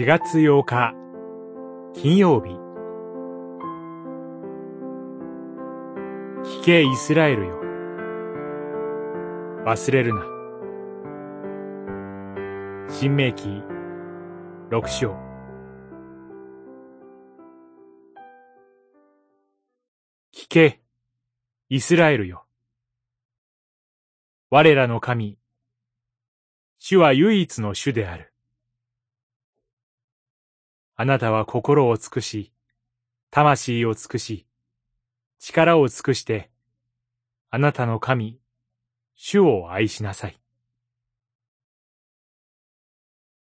4月8日金曜日。聞けイスラエルよ。忘れるな。新明記。六章。聞けイスラエルよ。我らの神。主は唯一の主である。あなたは心を尽くし、魂を尽くし、力を尽くして、あなたの神、主を愛しなさい。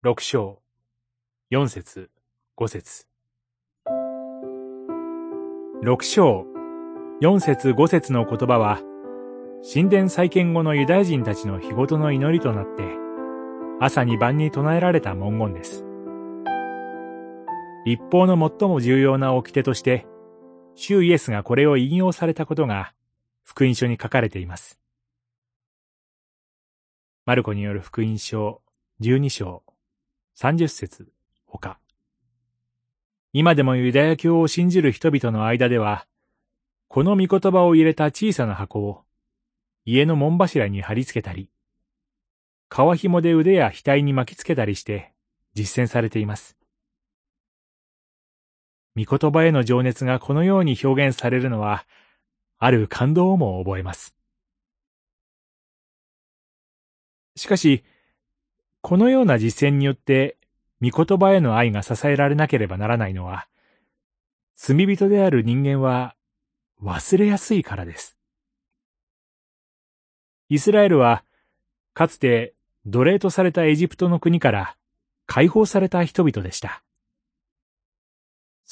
六章、四節、五節。六章、四節、五節の言葉は、神殿再建後のユダヤ人たちの日ごとの祈りとなって、朝に晩に唱えられた文言です。立法の最も重要な掟として、主イエスがこれを引用されたことが、福音書に書かれています。マルコによる福音書12章30節ほか。今でもユダヤ教を信じる人々の間では、この御言葉を入れた小さな箱を家の門柱に貼り付けたり、皮紐で腕や額に巻きつけたりして実践されています。御言葉への情熱がこのように表現されるのは、ある感動をも覚えます。しかし、このような実践によって、御言葉への愛が支えられなければならないのは、罪人である人間は忘れやすいからです。イスラエルは、かつて奴隷とされたエジプトの国から解放された人々でした。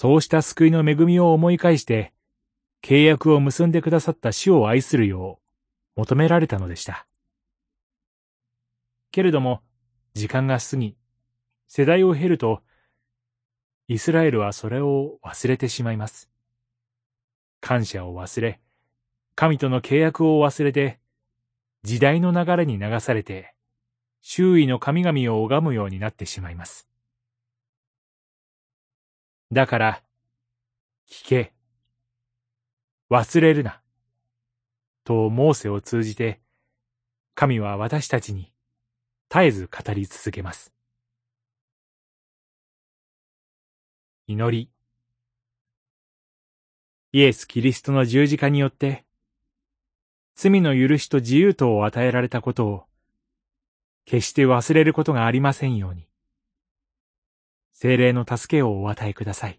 そうした救いの恵みを思い返して、契約を結んでくださった主を愛するよう求められたのでした。けれども、時間が過ぎ、世代を経ると、イスラエルはそれを忘れてしまいます。感謝を忘れ、神との契約を忘れて、時代の流れに流されて、周囲の神々を拝むようになってしまいます。だから、聞け。忘れるな。とモーセを通じて、神は私たちに絶えず語り続けます。祈り。イエス・キリストの十字架によって、罪の許しと自由とを与えられたことを、決して忘れることがありませんように。精霊の助けをお与えください。